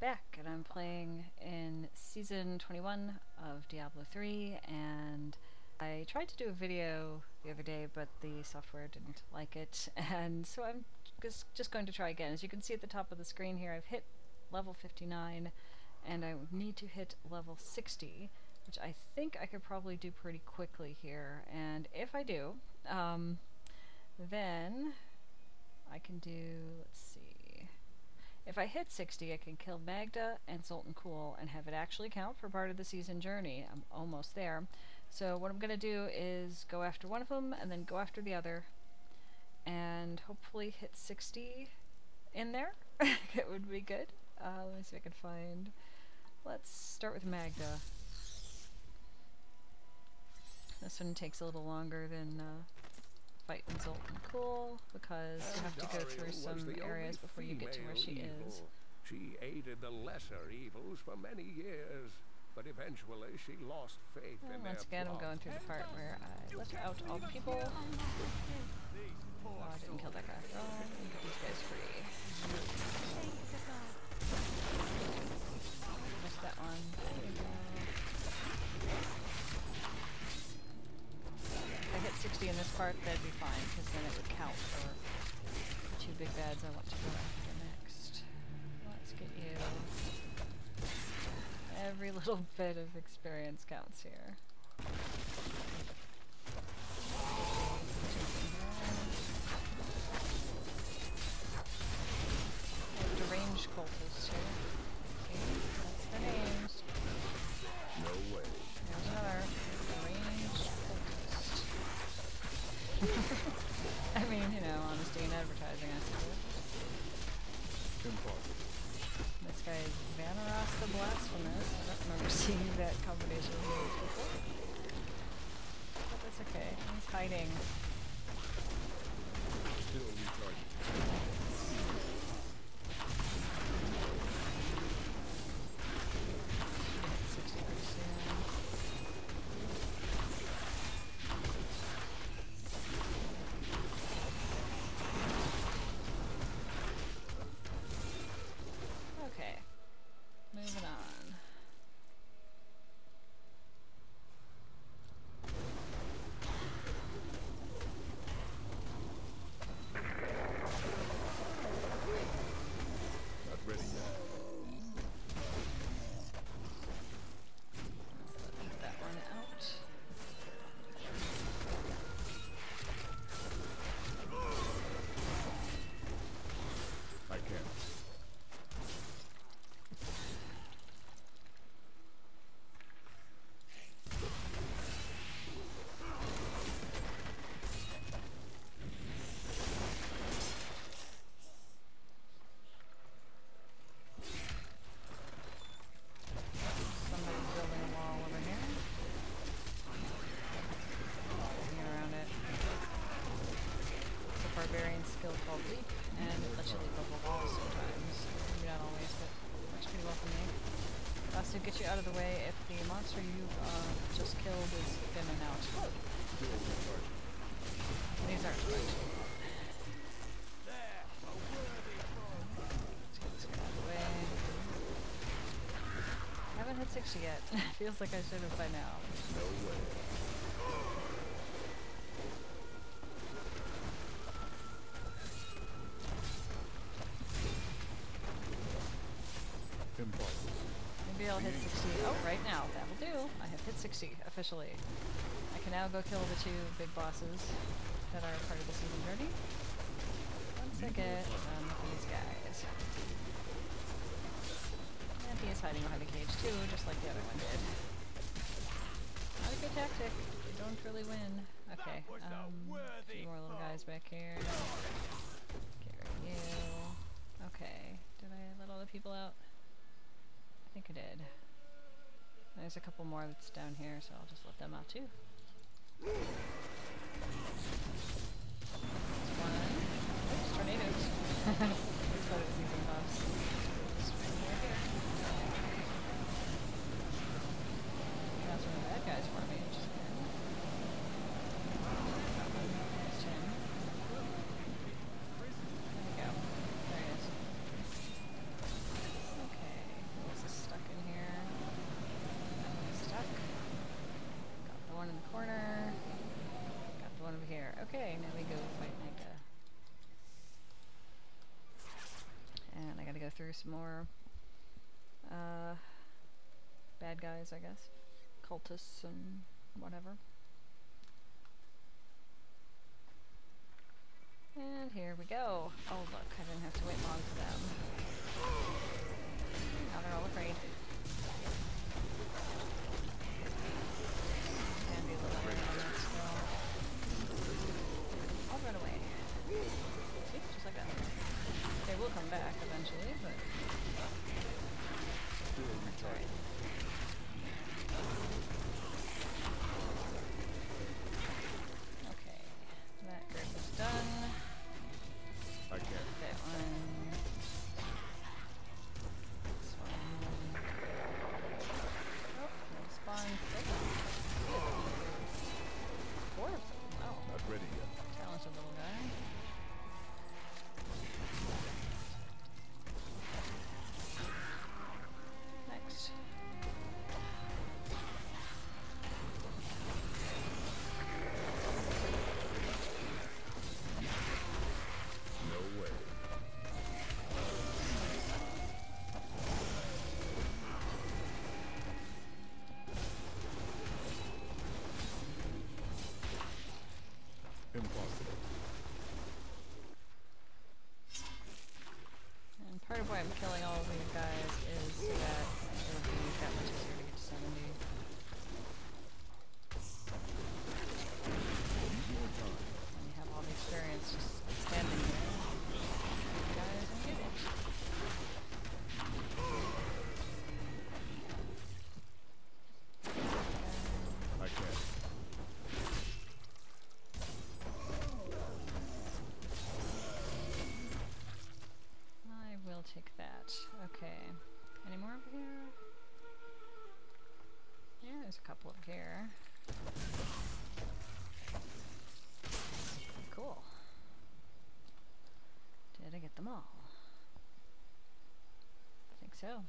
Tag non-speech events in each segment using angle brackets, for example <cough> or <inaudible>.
back, and I'm playing in Season 21 of Diablo 3, and I tried to do a video the other day, but the software didn't like it, <laughs> and so I'm just, just going to try again. As you can see at the top of the screen here, I've hit level 59, and I need to hit level 60, which I think I could probably do pretty quickly here, and if I do, um, then I can do, let's see, if I hit 60, I can kill Maghda and Zoltun Kulle and have it actually count for part of the season journey. I'm almost there. So what I'm going to do is go after one of them and then go after the other and hopefully hit 60 in there. <laughs> it would be good. Uh, let me see if I can find... Let's start with Maghda. This one takes a little longer than uh, fighting Zoltun Kulle because you have to go through some areas before you get to where she evil. is. She aided the lesser evils for many years, but eventually she lost faith well, in Once again, plot. I'm going through the part where I let out all the people. Oh, I didn't kill that guy. Oh, get these guys free. Missed that one. There we go. 60 in this part, that'd be fine, because then it would count for two big bads I want to go after next. Let's get you. Every <laughs> little bit of experience counts here. Leap, and sometimes. Maybe not always, but works pretty well for me. Gets you out of the way if the monster you uh, just killed is. Whoa. Still recharging. These aren't get way. I haven't hit 60 yet. <laughs> Feels like I should have by now. No way. Officially. I can now go kill the two big bosses that are part of the season journey. Once I get done with these guys. And he is hiding behind the cage too, just like the other one did. Not a good tactic. You don't really win. Okay, um, a few more little guys back here. Get rid of you. Okay, did I let all the people out? I think I did. There's a couple more that's down here, so I'll just let them out too. There's one. Oops, tornadoes. <laughs> through some more uh, bad guys, I guess. Cultists and whatever. And here we go. Oh look, I didn't have to wait long for them. Now they're all afraid. come back eventually, but... sorry. part of why I'm killing all of these guys is that There's a couple up here. Cool. Did I get them all? I think so.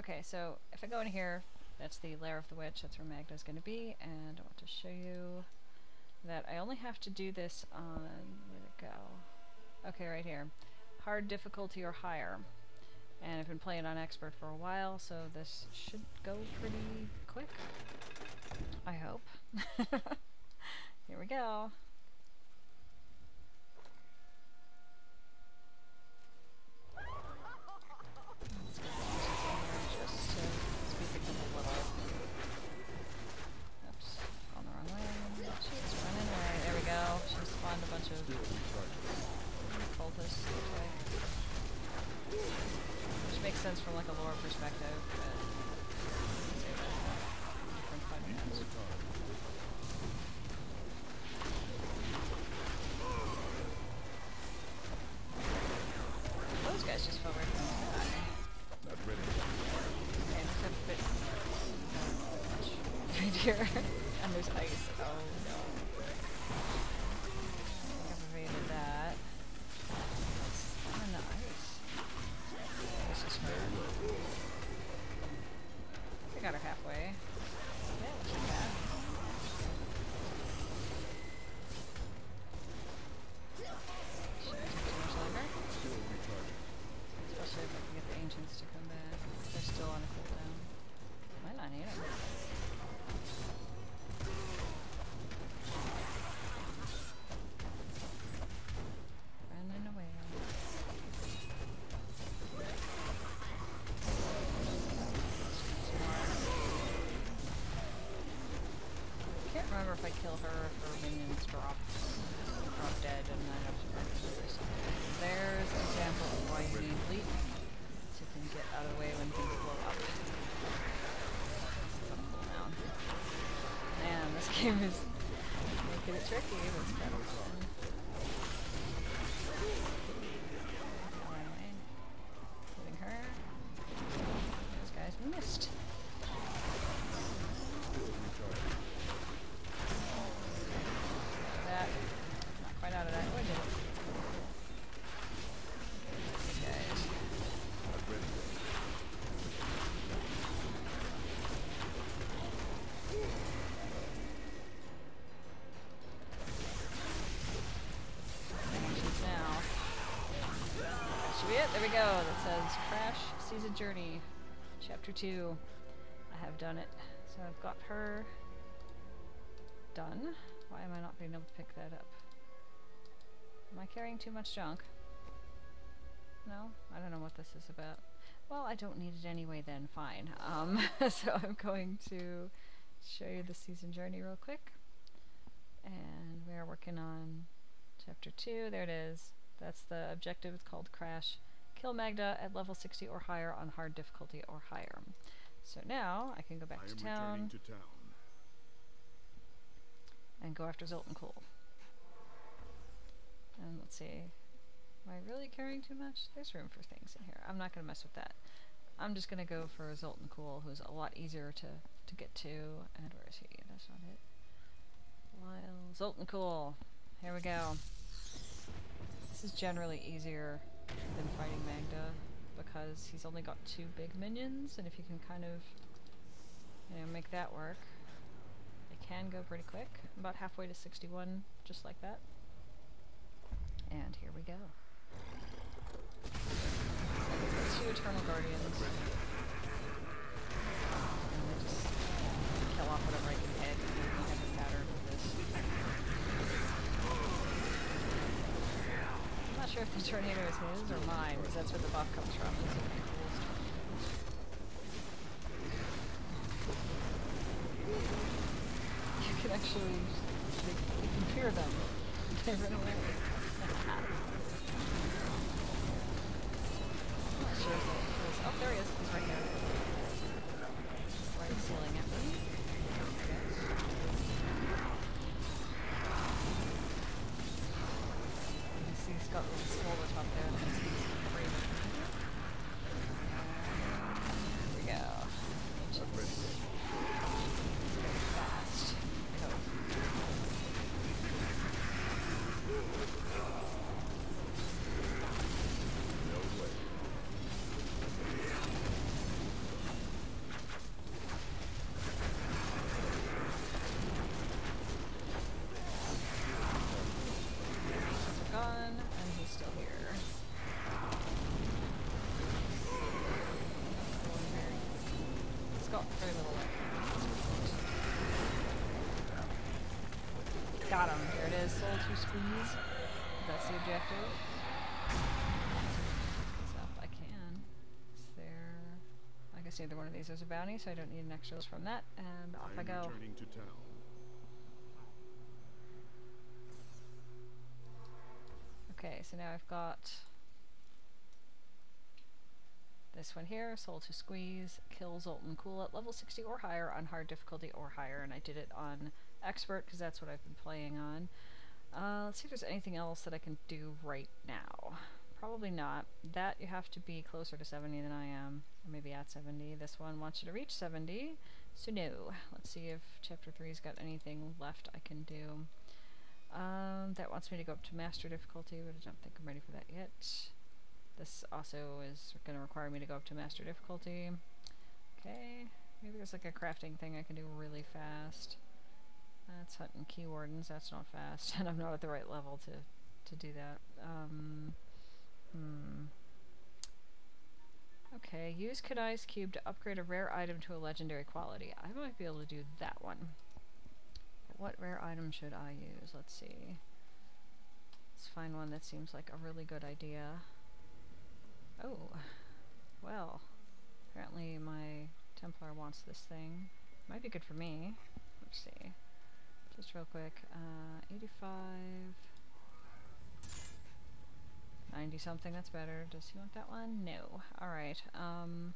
Okay, so if I go in here, that's the lair of the witch, that's where Maghda's going to be, and I want to show you that I only have to do this on, where'd it go? Okay, right here. Hard difficulty or higher. And I've been playing on expert for a while, so this should go pretty quick. I hope. <laughs> Here we go. here. <laughs> I was making it tricky. It was kind of fun. There we go. That says Crash Season Journey, Chapter 2. I have done it. So I've got her done. Why am I not being able to pick that up? Am I carrying too much junk? No? I don't know what this is about. Well, I don't need it anyway then, fine. Um, <laughs> so I'm going to show you the season journey real quick. And we are working on chapter 2. There it is. That's the objective. It's called Crash. Kill Maghda at level 60 or higher on hard difficulty or higher. So now I can go back I to town to town. and go after Zoltun Kulle. And let's see. Am I really carrying too much? There's room for things in here. I'm not going to mess with that. I'm just going to go for Zoltun Kulle, who's a lot easier to, to get to. And where is he? That's not it. Lyle. Zoltun Kulle. Here we go. This is generally easier than fighting Maghda because he's only got two big minions, and if you can kind of, you know, make that work, it can go pretty quick. About halfway to 61, just like that. And here we go. Two Eternal Guardians. And they just kill off whatever I can hit. and then we have a pattern of this. I'm not sure if the tornado is his or mine, because that's where the buff comes from. You can actually, you can fear them. <laughs> They run away. Very little life. Got him. There it is. Soul to squeeze. That's the objective. Up. I can. Is there? I guess either one of these is a bounty, so I don't need an extra list from that. And off I, am go. returning to town. Okay, so now I've got this one here, Soul to Squeeze, Kill Zoltun Kulle at level 60 or higher on hard difficulty or higher, and I did it on expert because that's what I've been playing on. Uh, let's see if there's anything else that I can do right now. Probably not. That you have to be closer to 70 than I am, or maybe at 70. This one wants you to reach 70, so no. Let's see if chapter 3's got anything left I can do. Um, that wants me to go up to master difficulty, but I don't think I'm ready for that yet. This also is going to require me to go up to master difficulty. Okay, maybe there's like a crafting thing I can do really fast. That's hunting key wardens, that's not fast, <laughs> and I'm not at the right level to, to do that. Um, hmm. Okay, use Kanai's Cube to upgrade a rare item to a legendary quality. I might be able to do that one. What rare item should I use? Let's see. Let's find one that seems like a really good idea. Oh, well, apparently my Templar wants this thing. Might be good for me. Let's see. Just real quick. Uh, 85. 90 something, that's better. Does he want that one? No. Alright, um,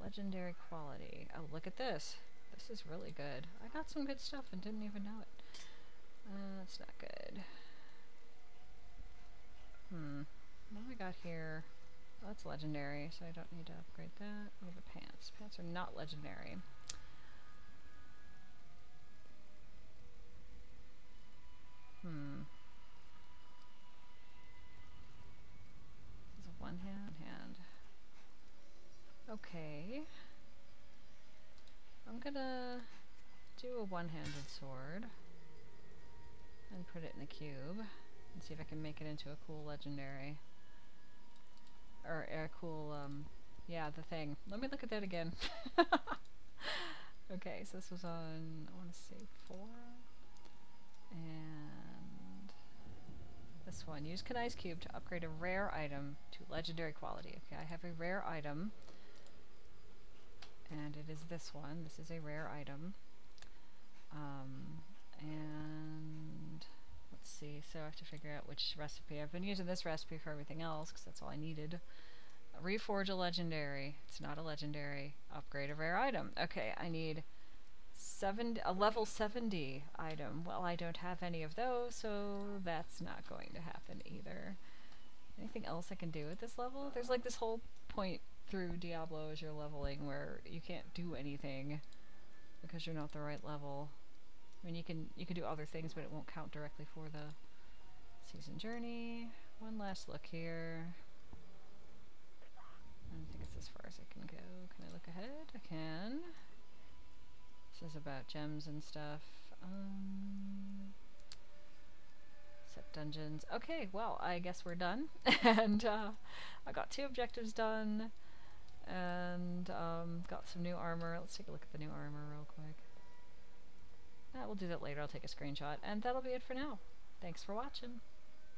legendary quality. Oh, look at this. This is really good. I got some good stuff and didn't even know it. Uh, that's not good. Hmm. What do we got here? Oh, that's legendary, so I don't need to upgrade that. What are the pants? Pants are not legendary. Hmm. Is a one hand hand. Okay. I'm gonna do a one-handed sword and put it in the cube and see if I can make it into a cool legendary. Or a cool, um, yeah, the thing. Let me look at that again. <laughs> okay, so this was on, I want to say four, and this one. Use Kanai's Cube to upgrade a rare item to legendary quality. Okay, I have a rare item, and it is this one. This is a rare item. Um, and so I have to figure out which recipe. I've been using this recipe for everything else because that's all I needed. Reforge a legendary. It's not a legendary. Upgrade a rare item. Okay, I need seven, a level 70 item. Well, I don't have any of those, so that's not going to happen either. Anything else I can do at this level? There's like this whole point through Diablo as you're leveling where you can't do anything because you're not the right level. I mean, you can you can do other things, but it won't count directly for the season journey. One last look here. I think it's as far as I can go. Can I look ahead? I can. This is about gems and stuff. Um, set dungeons. Okay, well, I guess we're done. <laughs> and uh, I got two objectives done. And um, got some new armor. Let's take a look at the new armor real quick. Uh, we'll do that later. I'll take a screenshot. And that'll be it for now. Thanks for watching.